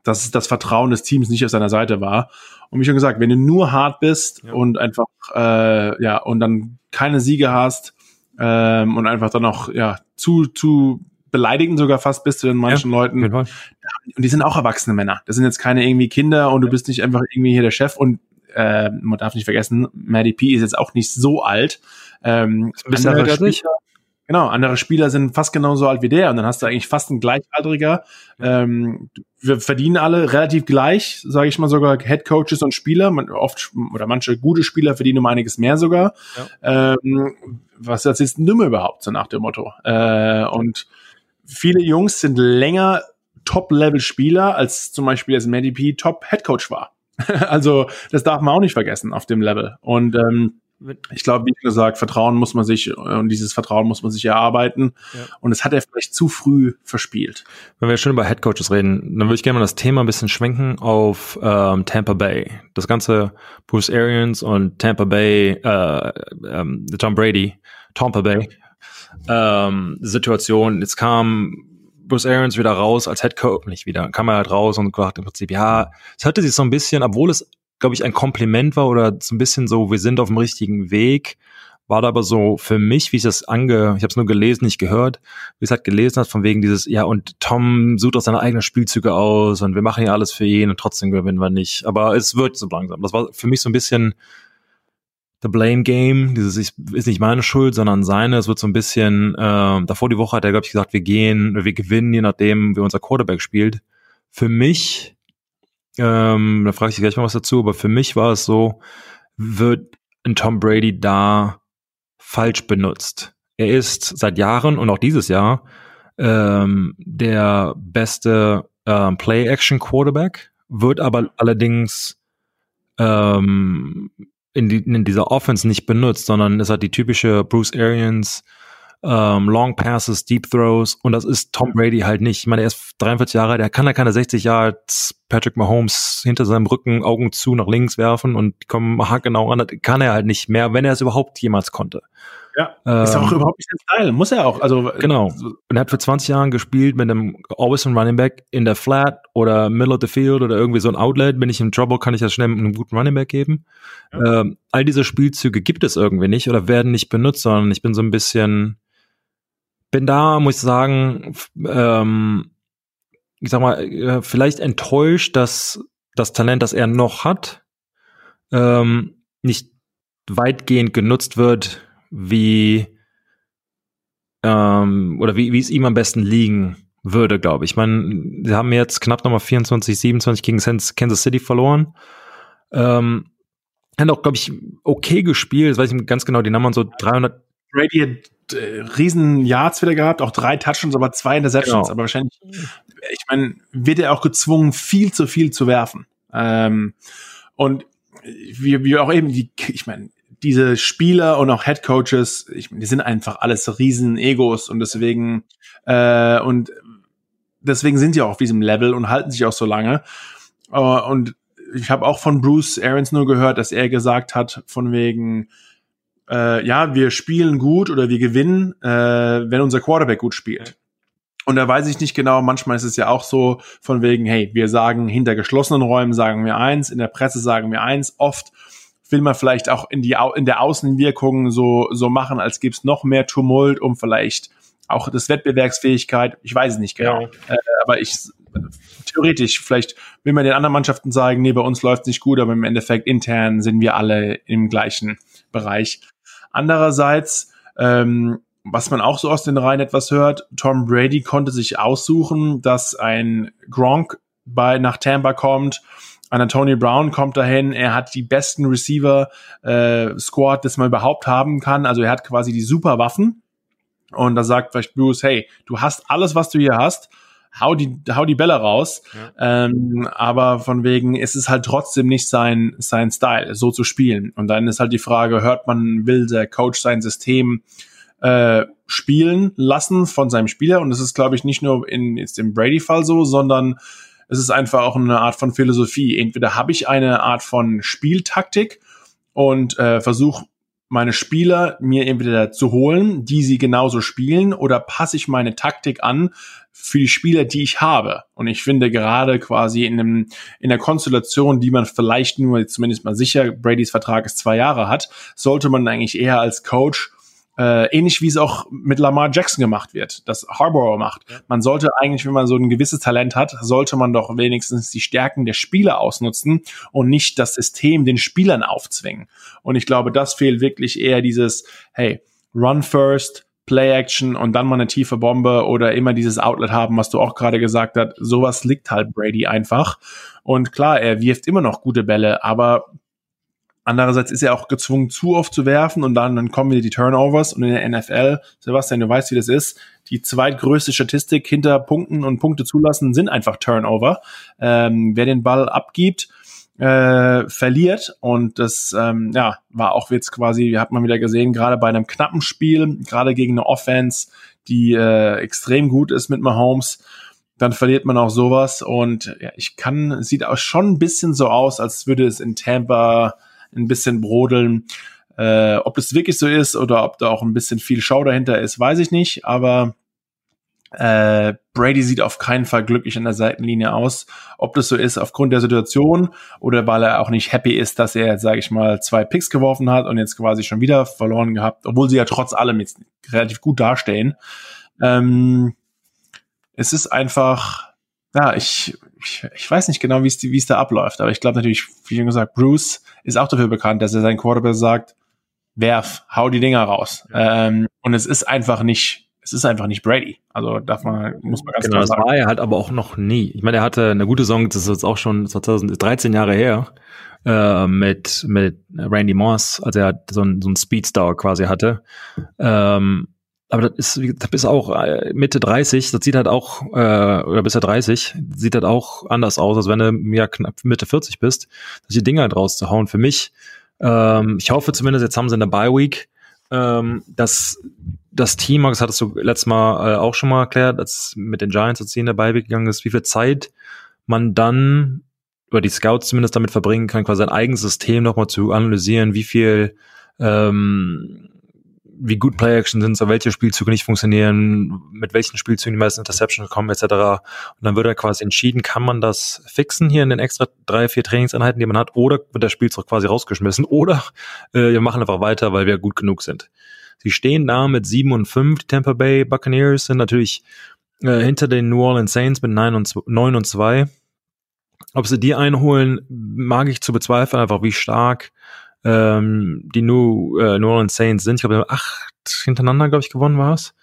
dass das Vertrauen des Teams nicht auf seiner Seite war. Und wie schon gesagt, wenn du nur hart bist ja. und einfach äh, ja und dann keine Siege hast ähm, und einfach dann noch ja zu zu beleidigen sogar fast bist du den manchen ja, Leuten. Und die sind auch erwachsene Männer. Das sind jetzt keine irgendwie Kinder und du bist nicht einfach irgendwie hier der Chef und äh, man darf nicht vergessen, Maddie P ist jetzt auch nicht so alt. Ähm, andere Spieler, genau, andere Spieler sind fast genauso alt wie der und dann hast du eigentlich fast ein Gleichaltriger. Ähm, wir verdienen alle relativ gleich, sage ich mal sogar Head Coaches und Spieler. Man, oft oder manche gute Spieler verdienen um einiges mehr sogar. Ja. Ähm, was das ist Nummer überhaupt so nach dem Motto? Äh, und viele Jungs sind länger Top-Level-Spieler, als zum Beispiel jetzt Maddie P Top-Head-Coach war. also das darf man auch nicht vergessen auf dem Level. Und ähm, ich glaube, wie gesagt, Vertrauen muss man sich und dieses Vertrauen muss man sich erarbeiten. Ja. Und es hat er vielleicht zu früh verspielt. Wenn wir schon über Headcoaches reden, dann würde ich gerne mal das Thema ein bisschen schwenken auf ähm, Tampa Bay. Das ganze Bruce Arians und Tampa Bay, äh, ähm, Tom Brady, Tampa Bay ähm, Situation. Jetzt kam Bruce Arians wieder raus als Head Coach, nicht wieder, kam er halt raus und gesagt im Prinzip, ja, es hörte sich so ein bisschen, obwohl es, glaube ich, ein Kompliment war oder so ein bisschen so, wir sind auf dem richtigen Weg, war da aber so für mich, wie ich das ange, ich habe es nur gelesen, nicht gehört, wie es halt gelesen hat, von wegen dieses, ja, und Tom sucht auch seine eigenen Spielzüge aus und wir machen ja alles für ihn und trotzdem gewinnen wir nicht. Aber es wird so langsam. Das war für mich so ein bisschen The Blame Game, dieses ist, nicht meine Schuld, sondern seine. Es wird so ein bisschen, äh, davor die Woche hat er, glaube ich, gesagt, wir gehen, wir gewinnen, je nachdem, wie unser Quarterback spielt. Für mich, ähm, da frage ich gleich mal was dazu, aber für mich war es so, wird ein Tom Brady da falsch benutzt. Er ist seit Jahren und auch dieses Jahr ähm, der beste ähm, Play-Action-Quarterback wird aber allerdings ähm, in, die, in dieser Offense nicht benutzt, sondern es hat die typische Bruce Arians ähm, Long Passes, Deep Throws und das ist Tom Brady halt nicht. Ich meine, er ist 43 Jahre, der kann ja keine 60 Yards Patrick Mahomes hinter seinem Rücken Augen zu nach links werfen und kommen genau an. Das kann er halt nicht mehr, wenn er es überhaupt jemals konnte. Ja, ähm, ist auch überhaupt nicht sein Style, muss er auch. Also genau. Und er hat für 20 Jahre gespielt mit einem always ein Running Back in der Flat oder Middle of the Field oder irgendwie so ein Outlet. Bin ich in Trouble, kann ich das schnell mit einem guten Running Back geben. Ja. Ähm, all diese Spielzüge gibt es irgendwie nicht oder werden nicht benutzt, sondern ich bin so ein bisschen bin da, muss ich sagen, ähm, ich sag mal, äh, vielleicht enttäuscht, dass das Talent, das er noch hat, ähm, nicht weitgehend genutzt wird, wie ähm, oder wie, wie es ihm am besten liegen würde, glaube ich. Ich meine, sie haben jetzt knapp nochmal 24, 27 gegen Kansas City verloren. Ähm, haben auch, glaube ich, okay gespielt. Das weiß ich nicht ganz genau, die Nummern so 300. Brady hat äh, riesen Yards wieder gehabt, auch drei Touchdowns, aber zwei Interceptions. Genau. Aber wahrscheinlich, ich meine, wird er auch gezwungen, viel zu viel zu werfen. Ähm, und wie, wie auch eben, die, ich meine, diese Spieler und auch Head Coaches, ich die sind einfach alles riesen Egos und deswegen äh, und deswegen sind die auch auf diesem Level und halten sich auch so lange. Uh, und ich habe auch von Bruce Arians nur gehört, dass er gesagt hat, von wegen, äh, ja, wir spielen gut oder wir gewinnen, äh, wenn unser Quarterback gut spielt. Und da weiß ich nicht genau, manchmal ist es ja auch so von wegen, hey, wir sagen hinter geschlossenen Räumen sagen wir eins, in der Presse sagen wir eins, oft will man vielleicht auch in die in der Außenwirkung so so machen, als gibt's noch mehr Tumult, um vielleicht auch das Wettbewerbsfähigkeit, ich weiß es nicht genau, ja. äh, aber ich theoretisch, vielleicht will man den anderen Mannschaften sagen, nee, bei uns läuft's nicht gut, aber im Endeffekt intern sind wir alle im gleichen Bereich. Andererseits, ähm, was man auch so aus den Reihen etwas hört, Tom Brady konnte sich aussuchen, dass ein Gronk bei nach Tampa kommt, Anthony Brown kommt dahin, er hat die besten Receiver äh, Squad, das man überhaupt haben kann, also er hat quasi die super Waffen und da sagt vielleicht Bruce, hey, du hast alles, was du hier hast, hau die, hau die Bälle raus. Ja. Ähm, aber von wegen ist es halt trotzdem nicht sein, sein Style, so zu spielen. Und dann ist halt die Frage, hört man, will der Coach sein System äh, spielen lassen von seinem Spieler? Und das ist, glaube ich, nicht nur in jetzt im Brady-Fall so, sondern es ist einfach auch eine Art von Philosophie. Entweder habe ich eine Art von Spieltaktik und äh, versuche meine Spieler mir entweder zu holen, die sie genauso spielen, oder passe ich meine Taktik an für die Spieler, die ich habe. Und ich finde gerade quasi in einem, in der Konstellation, die man vielleicht nur zumindest mal sicher, Bradys Vertrag ist zwei Jahre hat, sollte man eigentlich eher als Coach äh, ähnlich wie es auch mit Lamar Jackson gemacht wird, das Harbour macht. Man sollte eigentlich, wenn man so ein gewisses Talent hat, sollte man doch wenigstens die Stärken der Spieler ausnutzen und nicht das System den Spielern aufzwingen. Und ich glaube, das fehlt wirklich eher dieses, hey, run first, Play Action und dann mal eine tiefe Bombe oder immer dieses Outlet haben, was du auch gerade gesagt hast. Sowas liegt halt Brady einfach. Und klar, er wirft immer noch gute Bälle, aber Andererseits ist er auch gezwungen, zu oft zu werfen und dann, dann kommen wieder die Turnovers und in der NFL, Sebastian, du weißt, wie das ist, die zweitgrößte Statistik hinter Punkten und Punkte zulassen sind einfach Turnover. Ähm, wer den Ball abgibt, äh, verliert und das ähm, ja war auch jetzt quasi, hat man wieder gesehen, gerade bei einem knappen Spiel, gerade gegen eine Offense, die äh, extrem gut ist mit Mahomes, dann verliert man auch sowas und ja, ich kann, sieht auch schon ein bisschen so aus, als würde es in Tampa ein bisschen brodeln. Äh, ob das wirklich so ist oder ob da auch ein bisschen viel Schau dahinter ist, weiß ich nicht. Aber äh, Brady sieht auf keinen Fall glücklich an der Seitenlinie aus. Ob das so ist aufgrund der Situation oder weil er auch nicht happy ist, dass er, sage ich mal, zwei Picks geworfen hat und jetzt quasi schon wieder verloren gehabt, obwohl sie ja trotz allem jetzt relativ gut dastehen. Ähm, es ist einfach, ja, ich, ich, ich weiß nicht genau, wie es wie es da abläuft, aber ich glaube natürlich, wie schon gesagt, Bruce ist auch dafür bekannt, dass er seinen Quarterback sagt, werf, hau die Dinger raus. Ja. Ähm, und es ist einfach nicht, es ist einfach nicht Brady. Also darf man, muss man ganz genau, klar sagen. Das war er halt aber auch noch nie. Ich meine, er hatte eine gute Saison, das ist jetzt auch schon 2013 Jahre her, äh, mit, mit Randy Moss, als er so ein, so ein Speedstar quasi hatte. Ähm, aber das ist, das ist auch äh, Mitte 30, das sieht halt auch, äh, oder bis er 30, sieht halt auch anders aus, als wenn du ja knapp Mitte 40 bist, solche Dinge halt rauszuhauen. Für mich, ähm, ich hoffe zumindest, jetzt haben sie eine Bye-Week, ähm, dass das Team, das hattest du letztes Mal äh, auch schon mal erklärt, als mit den Giants jetzt in der Bye-Week gegangen ist, wie viel Zeit man dann, oder die Scouts zumindest damit verbringen kann, quasi sein eigenes System nochmal zu analysieren, wie viel ähm, wie gut Play-Action sind, so welche Spielzüge nicht funktionieren, mit welchen Spielzügen die meisten Interceptions kommen, etc. Und dann wird er quasi entschieden, kann man das fixen hier in den extra drei, vier Trainingseinheiten, die man hat, oder wird der Spielzug quasi rausgeschmissen, oder äh, wir machen einfach weiter, weil wir gut genug sind. Sie stehen da mit sieben und fünf, die Tampa Bay Buccaneers sind natürlich äh, hinter den New Orleans Saints mit neun und, neun und zwei. Ob sie die einholen, mag ich zu bezweifeln, einfach wie stark ähm, die New, äh, New Orleans Saints sind. Ich glaube, acht hintereinander, glaube ich, gewonnen war es.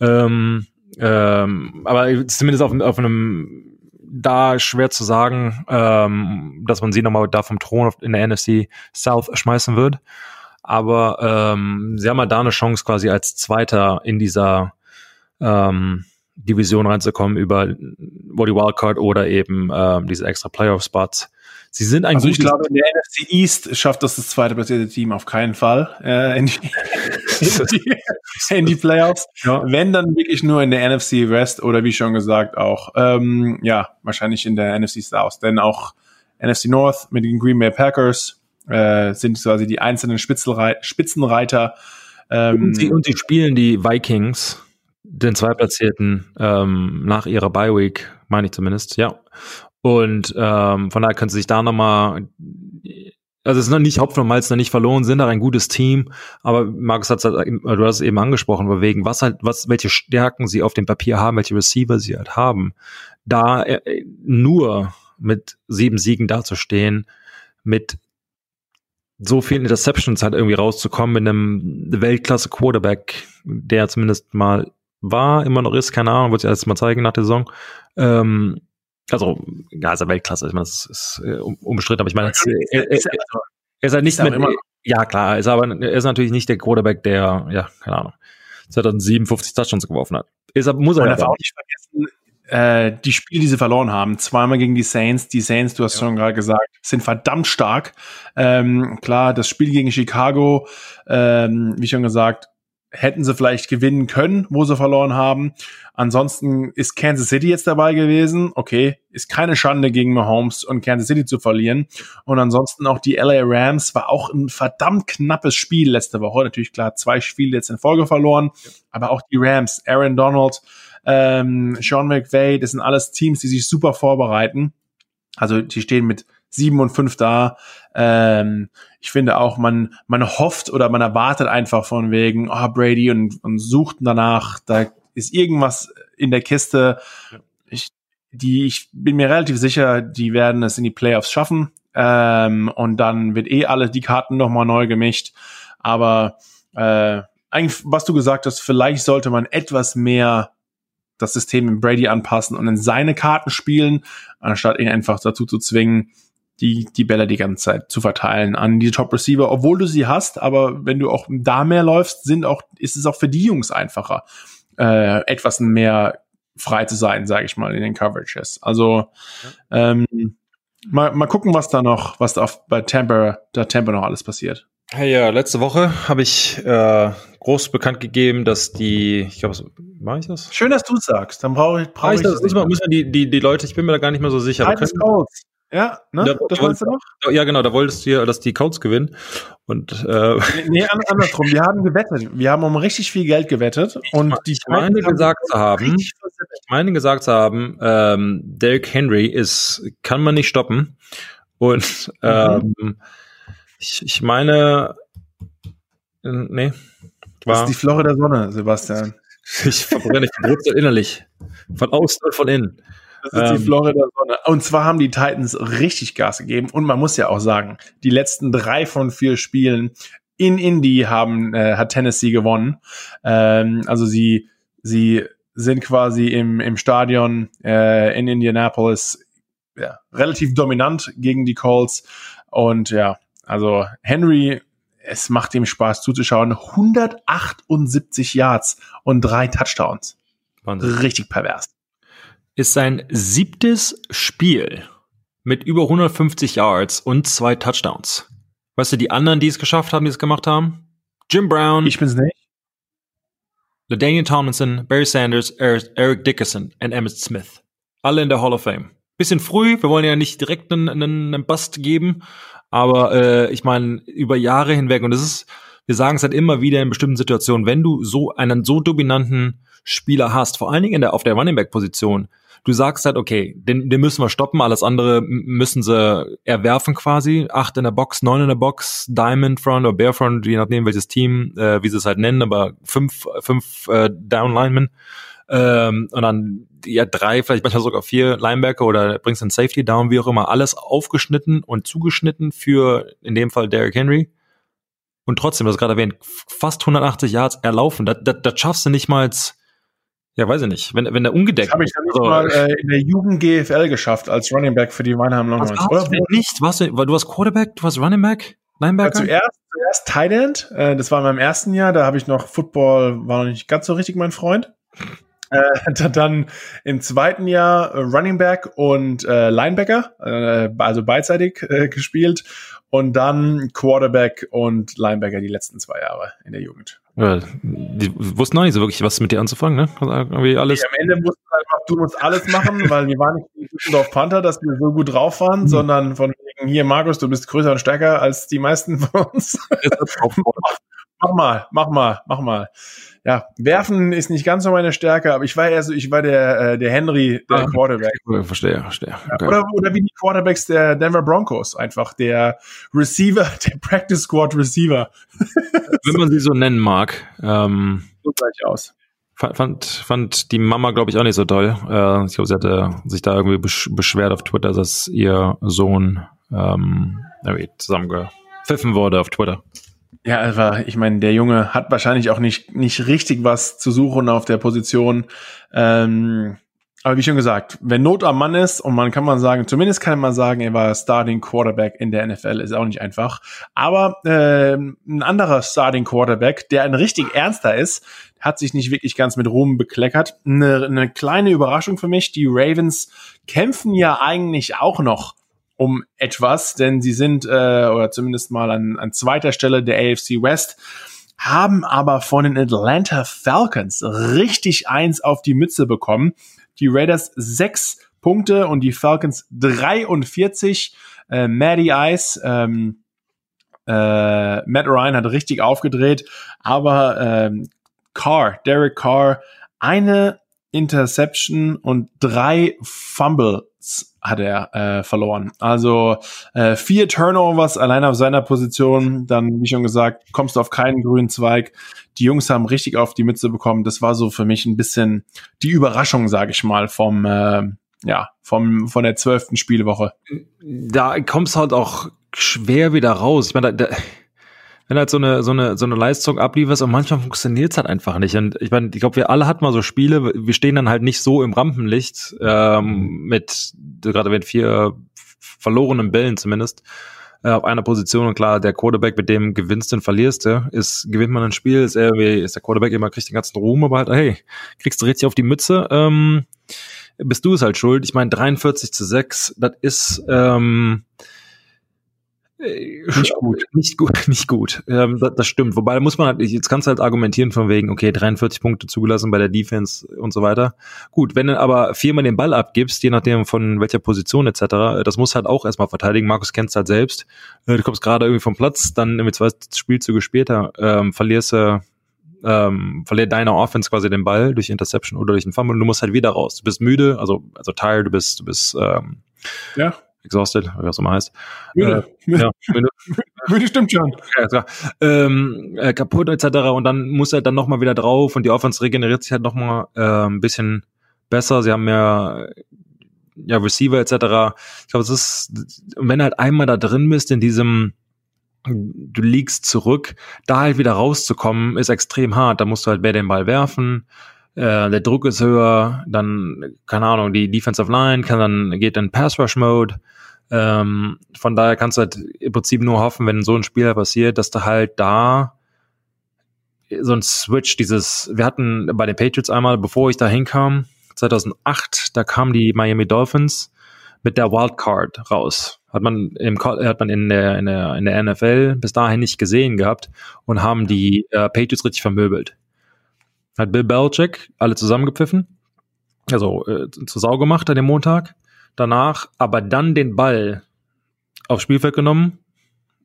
Ähm, ähm, aber zumindest auf, auf einem da schwer zu sagen, ähm, dass man sie nochmal da vom Thron in der NFC South schmeißen wird. Aber ähm, sie haben halt da eine Chance quasi als Zweiter in dieser ähm, Division reinzukommen über Body Wildcard oder eben ähm, diese extra Playoff-Spots. Sie sind ein also ich glaube, in der NFC East schafft das das zweite platzierte Team auf keinen Fall äh, in, die, in, die, in die Playoffs. Ja. Wenn dann wirklich nur in der NFC West oder wie schon gesagt auch, ähm, ja, wahrscheinlich in der NFC South. Denn auch NFC North mit den Green Bay Packers äh, sind quasi die einzelnen Spitzenreiter. Ähm, und, sie, und sie spielen die Vikings, den Zweitplatzierten, ähm, nach ihrer Bye Week, meine ich zumindest, ja. Und ähm, von daher können sie sich da nochmal, also es ist noch nicht Hopfen und Malz noch nicht verloren, sind da ein gutes Team, aber Markus hat halt, du hast es eben angesprochen, wegen was halt, was, welche Stärken sie auf dem Papier haben, welche Receiver sie halt haben, da äh, nur mit sieben Siegen dazustehen, mit so vielen Interceptions halt irgendwie rauszukommen mit einem Weltklasse Quarterback, der zumindest mal war, immer noch ist, keine Ahnung, wird sich erst mal zeigen nach der Saison. Ähm, also, ja, ist er Weltklasse. Ich meine, das ist, äh, umstritten, aber ich meine, er, er, er, er ist halt nicht immer, ja klar, ist aber, er ist natürlich nicht der Quarterback, der, ja, keine Ahnung, 2057 Touchdowns geworfen hat. Ist, muss er ja auch nicht vergessen, äh, die Spiele, die sie verloren haben, zweimal gegen die Saints. Die Saints, du hast ja. schon gerade gesagt, sind verdammt stark. Ähm, klar, das Spiel gegen Chicago, ähm, wie schon gesagt, hätten sie vielleicht gewinnen können, wo sie verloren haben. Ansonsten ist Kansas City jetzt dabei gewesen. Okay, ist keine Schande gegen Mahomes und Kansas City zu verlieren. Und ansonsten auch die LA Rams war auch ein verdammt knappes Spiel letzte Woche. Natürlich klar, zwei Spiele jetzt in Folge verloren, aber auch die Rams, Aaron Donald, ähm, Sean McVay, das sind alles Teams, die sich super vorbereiten. Also die stehen mit sieben und fünf da. Ähm, ich finde auch, man, man hofft oder man erwartet einfach von wegen, oh, Brady und, und sucht danach, da ist irgendwas in der Kiste. Ich, die, ich bin mir relativ sicher, die werden es in die Playoffs schaffen. Ähm, und dann wird eh alle die Karten nochmal neu gemischt. Aber äh, eigentlich, was du gesagt hast, vielleicht sollte man etwas mehr das System in Brady anpassen und in seine Karten spielen, anstatt ihn einfach dazu zu zwingen, die, die Bälle die ganze Zeit zu verteilen an die Top Receiver, obwohl du sie hast, aber wenn du auch da mehr läufst, sind auch, ist es auch für die Jungs einfacher, äh, etwas mehr frei zu sein, sage ich mal, in den Coverages. Also ja. ähm, mal, mal gucken, was da noch, was da auf, bei Tampa, da Tampa noch alles passiert. Hey, ja, letzte Woche habe ich äh, groß bekannt gegeben, dass die, ich glaube, mache ich das? Schön, dass du es sagst. Dann brauche ich, brauche ich, ich das. Wir, müssen wir die, die, die Leute, ich bin mir da gar nicht mehr so sicher. Titus Colts. Ja, ne? Da, das wolltest du noch? Ja, genau, da wolltest du ja, dass die Codes gewinnen. Und äh, nee, andersrum. Wir haben gewettet. Wir haben um richtig viel Geld gewettet. Und die ich meine gesagt zu haben, ich meine gesagt zu haben, ähm, Derrick Henry ist, kann man nicht stoppen. Und mhm. ähm, ich, ich meine, äh, nee. War, das ist die Florida Sonne, Sebastian. Ich verbrenne, ich verbrutzel innerlich. Von außen und von innen. Das ist ähm, die Florida Sonne. Und zwar haben die Titans richtig Gas gegeben. Und man muss ja auch sagen, die letzten drei von vier Spielen in Indy haben, äh, hat Tennessee gewonnen. Ähm, also sie, sie sind quasi im, im Stadion äh, in Indianapolis ja, relativ dominant gegen die Colts. Und ja, also Henry es macht ihm Spaß zuzuschauen. 178 Yards und drei Touchdowns. Wahnsinn. Richtig pervers. Ist sein siebtes Spiel mit über 150 Yards und zwei Touchdowns. Weißt du, die anderen, die es geschafft haben, die es gemacht haben? Jim Brown. Ich bin's nicht. LaDainian Tomlinson, Barry Sanders, Eric Dickerson und Emmett Smith. Alle in der Hall of Fame. Bisschen früh, wir wollen ja nicht direkt einen, einen, einen Bust geben, aber äh, ich meine, über Jahre hinweg, und das ist, wir sagen es halt immer wieder in bestimmten Situationen, wenn du so einen so dominanten Spieler hast, vor allen Dingen in der, auf der Running Back Position, du sagst halt, okay, den, den müssen wir stoppen, alles andere müssen sie erwerfen quasi. Acht in der Box, neun in der Box, Diamond Front oder Bear Front, je nachdem welches Team, äh, wie sie es halt nennen, aber fünf, fünf äh, Down Linemen. Ähm, und dann ja drei, vielleicht manchmal sogar vier Linebacker oder bringst einen Safety Down, wie auch immer, alles aufgeschnitten und zugeschnitten für in dem Fall Derrick Henry. Und trotzdem, das gerade erwähnt, fast 180 Yards erlaufen. Das, das, das schaffst du nicht mal als ja, weiß ich nicht. Wenn, wenn der ungedeckt das habe ich dann nicht also, mal äh, in der Jugend GFL geschafft als Running Back für die Weinheim Longhorns. Oder du nicht? Warst du, du warst Quarterback, du warst Running Back, Linebacker? Ja, zuerst, zuerst Tight End. Äh, das war in meinem ersten Jahr. Da habe ich noch Football, war noch nicht ganz so richtig mein Freund. Äh, dann im zweiten Jahr Running Back und äh, Linebacker, äh, also beidseitig äh, gespielt und dann Quarterback und Linebacker die letzten zwei Jahre in der Jugend. Ja, die wussten noch nicht so wirklich, was mit dir anzufangen, ne? Also irgendwie alles. Am Ende mussten einfach, du musst alles machen, weil wir waren nicht die Düsseldorf Panther, dass wir so gut drauf waren, mhm. sondern von wegen, hier, Markus, du bist größer und stärker als die meisten von uns. Mach mal, mach mal, mach mal ja, werfen ist nicht ganz so meine Stärke, aber ich war eher so, ich war der, äh, der Henry, der ah, Quarterback. Verstehe, verstehe. Okay. Oder, oder wie die Quarterbacks der Denver Broncos, einfach der Receiver, der Practice Squad Receiver. Wenn man sie so nennen mag. Ähm, so gleich aus. Fand, fand die Mama, glaube ich, auch nicht so toll. Äh, ich glaube, sie hatte sich da irgendwie beschwert auf Twitter, dass ihr Sohn ähm, zusammengepfiffen wurde auf Twitter. Ja, also ich meine, der Junge hat wahrscheinlich auch nicht, nicht richtig was zu suchen auf der Position. Ähm, aber wie schon gesagt, wenn Not am Mann ist und man kann man sagen, zumindest kann man sagen, er war Starting Quarterback in der NFL, ist auch nicht einfach. Aber äh, ein anderer Starting Quarterback, der ein richtig ernster ist, hat sich nicht wirklich ganz mit Ruhm bekleckert. Eine, eine kleine Überraschung für mich, die Ravens kämpfen ja eigentlich auch noch um etwas, denn sie sind, äh, oder zumindest mal an, an zweiter Stelle der AFC West, haben aber von den Atlanta Falcons richtig eins auf die Mütze bekommen. Die Raiders sechs Punkte und die Falcons 43. Äh, Matty Ice, ähm, äh, Matt Ryan hat richtig aufgedreht, aber ähm, Carr, Derek Carr, eine Interception und drei Fumbles hat er äh, verloren. Also äh, vier Turnovers allein auf seiner Position. Dann, wie schon gesagt, kommst du auf keinen grünen Zweig. Die Jungs haben richtig auf die Mütze bekommen. Das war so für mich ein bisschen die Überraschung, sage ich mal, vom äh, ja vom von der zwölften Spielwoche. Da kommst halt auch schwer wieder raus. Ich meine, da, da wenn halt so eine, so eine, so eine Leistung ablieferst und manchmal funktioniert es halt einfach nicht. Und ich meine, ich glaube, wir alle hatten mal so Spiele, wir stehen dann halt nicht so im Rampenlicht, ähm, mit, gerade mit vier verlorenen Bällen zumindest, äh, auf einer Position. Und klar, der Quarterback, mit dem gewinnst und verlierst du, ist, gewinnt man ein Spiel, ist irgendwie, ist der Quarterback immer, kriegt den ganzen Ruhm, aber halt, hey, kriegst du richtig auf die Mütze, ähm, bist du es halt schuld. Ich meine, 43 zu 6, das ist, ähm, nicht gut. Nicht gut, nicht gut. Ähm, das, das, stimmt. Wobei muss man halt, jetzt kannst du halt argumentieren von wegen, okay, 43 Punkte zugelassen bei der Defense und so weiter. Gut, wenn du aber viermal den Ball abgibst, je nachdem von welcher Position etc., äh, das muss halt auch erstmal verteidigen. Markus kennst halt selbst. Äh, du kommst gerade irgendwie vom Platz, dann irgendwie zwei Spielzüge später ähm, verlierst du ähm, verliert deine Offense quasi den Ball durch Interception oder durch einen Fumble und du musst halt wieder raus. Du bist müde, also also tired, du bist du bist ähm, ja exhausted, wie das immer heißt. Müde. Äh, ja, müde. müde stimmt schon. Ja, ähm, äh, kaputt etc. Und dann muss er dann nochmal wieder drauf und die Offense regeneriert sich halt nochmal äh, ein bisschen besser. Sie haben mehr ja, Receiver etc. Ich glaube, es ist, wenn halt einmal da drin bist in diesem du liegst zurück, da halt wieder rauszukommen, ist extrem hart. Da musst du halt mehr den Ball werfen äh, der Druck ist höher, dann, keine Ahnung, die Defensive Line kann dann, geht in Pass Rush Mode, Ähm, von daher kannst du halt im Prinzip nur hoffen, wenn so ein Spiel passiert, dass du halt da so ein Switch, dieses, wir hatten bei den Patriots einmal, bevor ich da hinkam, 2008, da kamen die Miami Dolphins mit der Wildcard raus. Hat man im hat man in der, in der, in der NFL bis dahin nicht gesehen gehabt und haben die äh, Patriots richtig vermöbelt. Hat Bill Belichick alle zusammengepfiffen, also äh, zur Sau gemacht an dem Montag. Danach aber dann den Ball aufs Spielfeld genommen,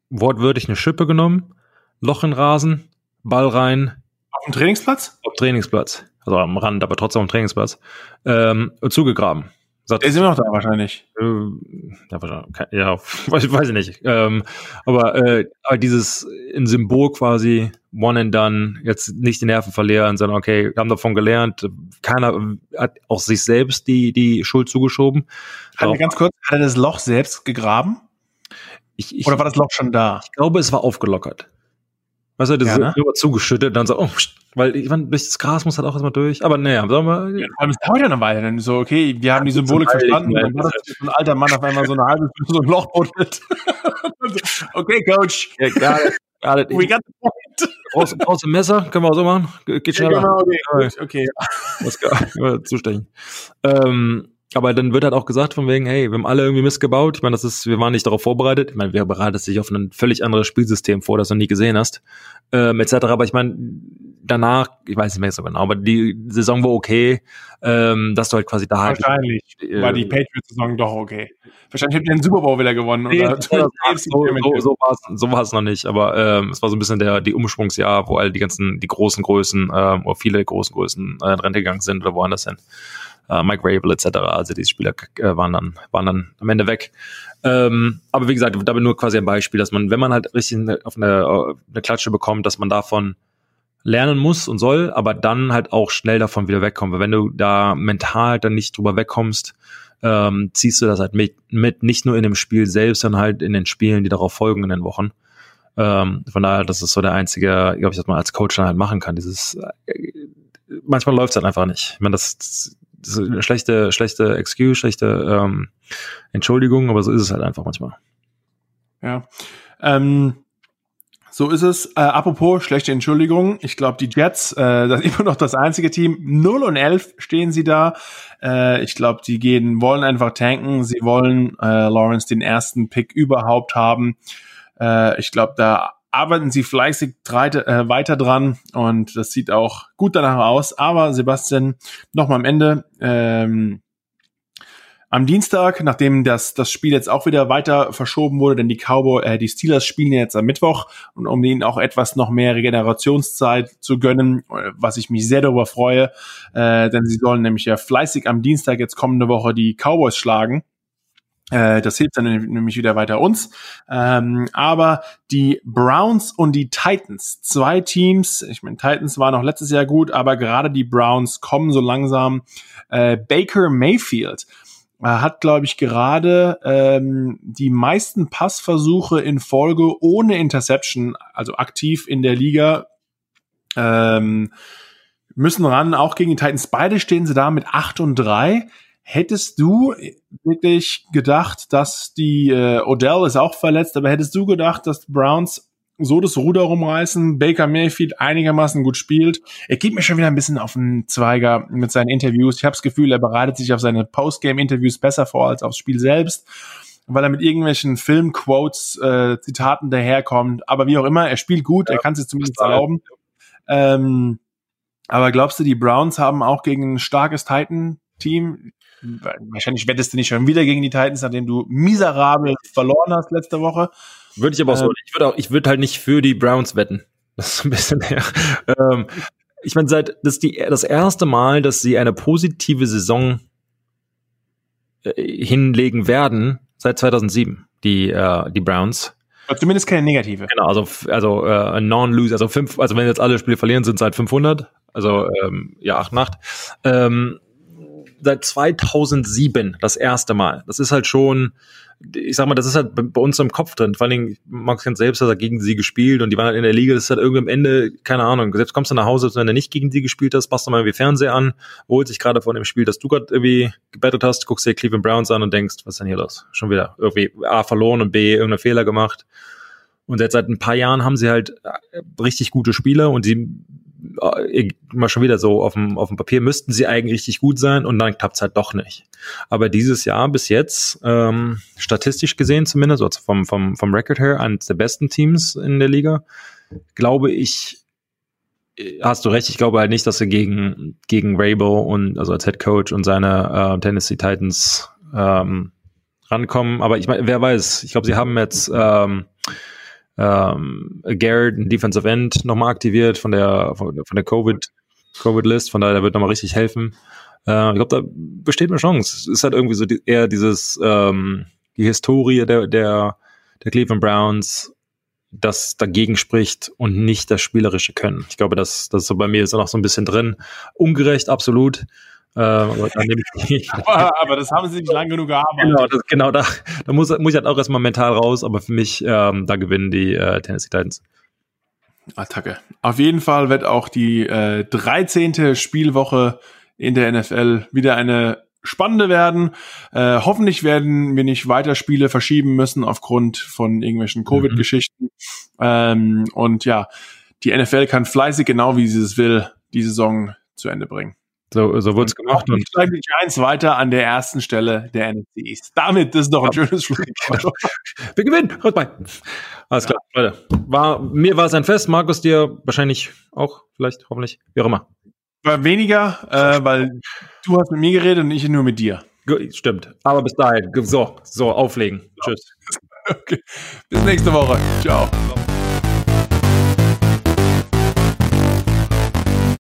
wortwörtlich eine Schippe genommen, Loch in Rasen, Ball rein. Auf dem Trainingsplatz? Auf Trainingsplatz. Also am Rand, aber trotzdem am Trainingsplatz. Ähm, zugegraben. Sagt, ist immer noch da wahrscheinlich. Äh, ja, wahrscheinlich. Ja, weiß, weiß ich nicht. Ähm, aber, äh, aber dieses in Symbol quasi one and done, jetzt nicht die Nerven verlieren, sondern okay, haben davon gelernt. Keiner hat auch sich selbst die, die Schuld zugeschoben. Hat er ganz kurz, hat er das Loch selbst gegraben? Ich, ich, Oder war das Loch schon da? Ich glaube, es war aufgelockert. Weißt du, das ja, ne? ist zugeschüttet, dann so, oh, weil ich meine, durch das Gras muss halt auch erstmal durch. Aber naja, sagen wir. Ja, aber es dauert ja eine Weile. Dann so, okay, wir haben die Symbolik verstanden. Dann war das so ein alter Mann auf einmal so eine halbe Stunde so ein Loch buddelt. okay, Coach. Ja, got it. Got it. We got the point. Brauchst, brauchst du ein Messer? Können wir auch so machen? Geht schneller. Ja, genau, okay. okay. Was kann, zustechen. Ähm, aber dann wird halt auch gesagt von wegen, hey, wir haben alle irgendwie Mist gebaut. Ich meine, das ist, wir waren nicht darauf vorbereitet. Ich meine, wer bereitet sich auf ein völlig anderes Spielsystem vor, das du noch nie gesehen hast, ähm, etc. Aber ich meine, danach, ich weiß nicht mehr so genau, aber die Saison war okay, ähm, dass du halt quasi da halt Wahrscheinlich äh, war die Patriots-Saison doch okay. Wahrscheinlich hätten die den Super Bowl wieder gewonnen. Nee, oder so, so, so war es so war's noch nicht, aber ähm, es war so ein bisschen der die Umschwungsjahr, wo all die ganzen, die großen Größen ähm, oder viele großen Größen äh, in Rente gegangen sind oder woanders hin äh, Mike Rabel etc. Also diese Spieler äh, waren dann waren dann am Ende weg. Ähm, aber wie gesagt, da bin nur quasi ein Beispiel, dass man, wenn man halt richtig auf eine, eine Klatsche bekommt, dass man davon lernen muss und soll, aber dann halt auch schnell davon wieder wegkommen. Weil wenn du da mental dann nicht drüber wegkommst, ähm, ziehst du das halt mit, mit, nicht nur in dem Spiel selbst, sondern halt in den Spielen, die darauf folgen in den Wochen. Ähm, von daher, das ist so der einzige, glaube ich, was man als Coach dann halt machen kann. Dieses äh, manchmal läuft es halt einfach nicht. Ich meine, das, schlechte, schlechte Excuse, schlechte ähm, Entschuldigung, aber so ist es halt einfach manchmal. Ja. Ähm, so ist es. Äh, apropos schlechte Entschuldigung. Ich glaube, die Jets, äh, das ist immer noch das einzige Team. 0 und 11 stehen sie da. Äh, ich glaube, die gehen, wollen einfach tanken. Sie wollen äh, Lawrence den ersten Pick überhaupt haben. Äh, ich glaube, da arbeiten sie fleißig dreite, äh, weiter dran und das sieht auch gut danach aus. Aber Sebastian, nochmal am Ende. Ähm, am Dienstag, nachdem das, das Spiel jetzt auch wieder weiter verschoben wurde, denn die Cowboy, äh, die Steelers spielen jetzt am Mittwoch und um ihnen auch etwas noch mehr Regenerationszeit zu gönnen, was ich mich sehr darüber freue, äh, denn sie sollen nämlich ja fleißig am Dienstag jetzt kommende Woche die Cowboys schlagen. Äh, das hilft dann nämlich wieder weiter uns. Ähm, aber die Browns und die Titans, zwei Teams, ich meine, Titans waren noch letztes Jahr gut, aber gerade die Browns kommen so langsam. Äh, Baker Mayfield äh, hat, glaube ich, gerade ähm, die meisten Passversuche in Folge ohne Interception, also aktiv in der Liga. Ähm, müssen ran, auch gegen die Titans. Beide stehen sie da mit 8 und 3. Hättest du wirklich gedacht, dass die äh, Odell ist auch verletzt, aber hättest du gedacht, dass die Browns so das Ruder rumreißen, Baker Mayfield einigermaßen gut spielt. Er geht mir schon wieder ein bisschen auf den Zweiger mit seinen Interviews. Ich habe das Gefühl, er bereitet sich auf seine Postgame-Interviews besser vor als aufs Spiel selbst, weil er mit irgendwelchen Filmquotes, äh, Zitaten daherkommt. Aber wie auch immer, er spielt gut, ja, er kann es zumindest erlauben. Ähm, aber glaubst du, die Browns haben auch gegen ein starkes Titan-Team wahrscheinlich wettest du nicht schon wieder gegen die Titans, nachdem du miserabel verloren hast letzte Woche. Würde ich aber auch so. Ähm, ich würde auch, ich würde halt nicht für die Browns wetten. Das ist ein bisschen mehr. ähm, ich meine, seit das ist die das erste Mal, dass sie eine positive Saison äh, hinlegen werden seit 2007. Die äh, die Browns. Aber zumindest keine negative. Genau, also also äh, non-lose, also fünf, also wenn jetzt alle Spiele verlieren, sind es halt 500. Also ähm, ja, acht Nacht. Ähm, seit 2007 das erste Mal. Das ist halt schon, ich sag mal, das ist halt bei uns im Kopf drin. Vor allen Dingen, Max kennt selbst, hat er gegen sie gespielt und die waren halt in der Liga, das ist halt irgendwie am Ende, keine Ahnung, selbst kommst du nach Hause, wenn du nicht gegen sie gespielt hast, machst du mal irgendwie Fernseher an, holt sich gerade von dem Spiel, das du gerade irgendwie gebettelt hast, guckst dir Cleveland Browns an und denkst, was ist denn hier los? Schon wieder irgendwie A verloren und B irgendeinen Fehler gemacht. Und jetzt seit ein paar Jahren haben sie halt äh, richtig gute Spieler und sie äh, mal schon wieder so auf dem, auf dem Papier müssten sie eigentlich richtig gut sein und dann klappt es halt doch nicht. Aber dieses Jahr bis jetzt, ähm, statistisch gesehen zumindest, also vom, vom, vom Record her, eines der besten Teams in der Liga, glaube ich, äh, hast du recht, ich glaube halt nicht, dass sie gegen, gegen Rabel und also als Head Coach und seine äh, Tennessee Titans ähm, rankommen. Aber ich meine, wer weiß, ich glaube, sie haben jetzt ähm, ähm, Garrett, ein Defensive End, nochmal aktiviert von der von, der Covid Covid List. Von daher, der wird nochmal richtig helfen. Äh, ich glaube, da besteht eine Chance. Es ist halt irgendwie so die, eher dieses ähm, die Historie der der der Cleveland Browns, das dagegen spricht und nicht das spielerische Können. Ich glaube, das das ist so bei mir ist noch so ein bisschen drin. Ungerecht, absolut. Äh, aber, aber, aber, das haben sie nicht lang genug gearbeitet. Genau, das, genau da, da muss, muss ich halt auch erstmal mental raus, aber für mich, ähm, da gewinnen die äh, Tennessee Titans. Attacke. Auf jeden Fall wird auch die äh, 13. Spielwoche in der NFL wieder eine spannende werden. Äh, hoffentlich werden wir nicht weiter Spiele verschieben müssen aufgrund von irgendwelchen mhm. Covid-Geschichten. Mhm. Ähm, und ja, die NFL kann fleißig, genau wie sie es will, die Saison zu Ende bringen. So, so wurde es gemacht. Und bleiben die Giants weiter an der ersten Stelle der NFC East. Damit das ist doch ein schönes Schlusswort. Wir gewinnen. Haut bei. Alles klar, Leute. War, mir war es ein Fest. Markus, dir wahrscheinlich auch, vielleicht, hoffentlich, wie auch immer. War weniger, äh, weil du hast mit mir geredet und ich nur mit dir. Stimmt. Aber bis dahin. So, so, auflegen. Tschüss. Okay. Bis nächste Woche. Ciao.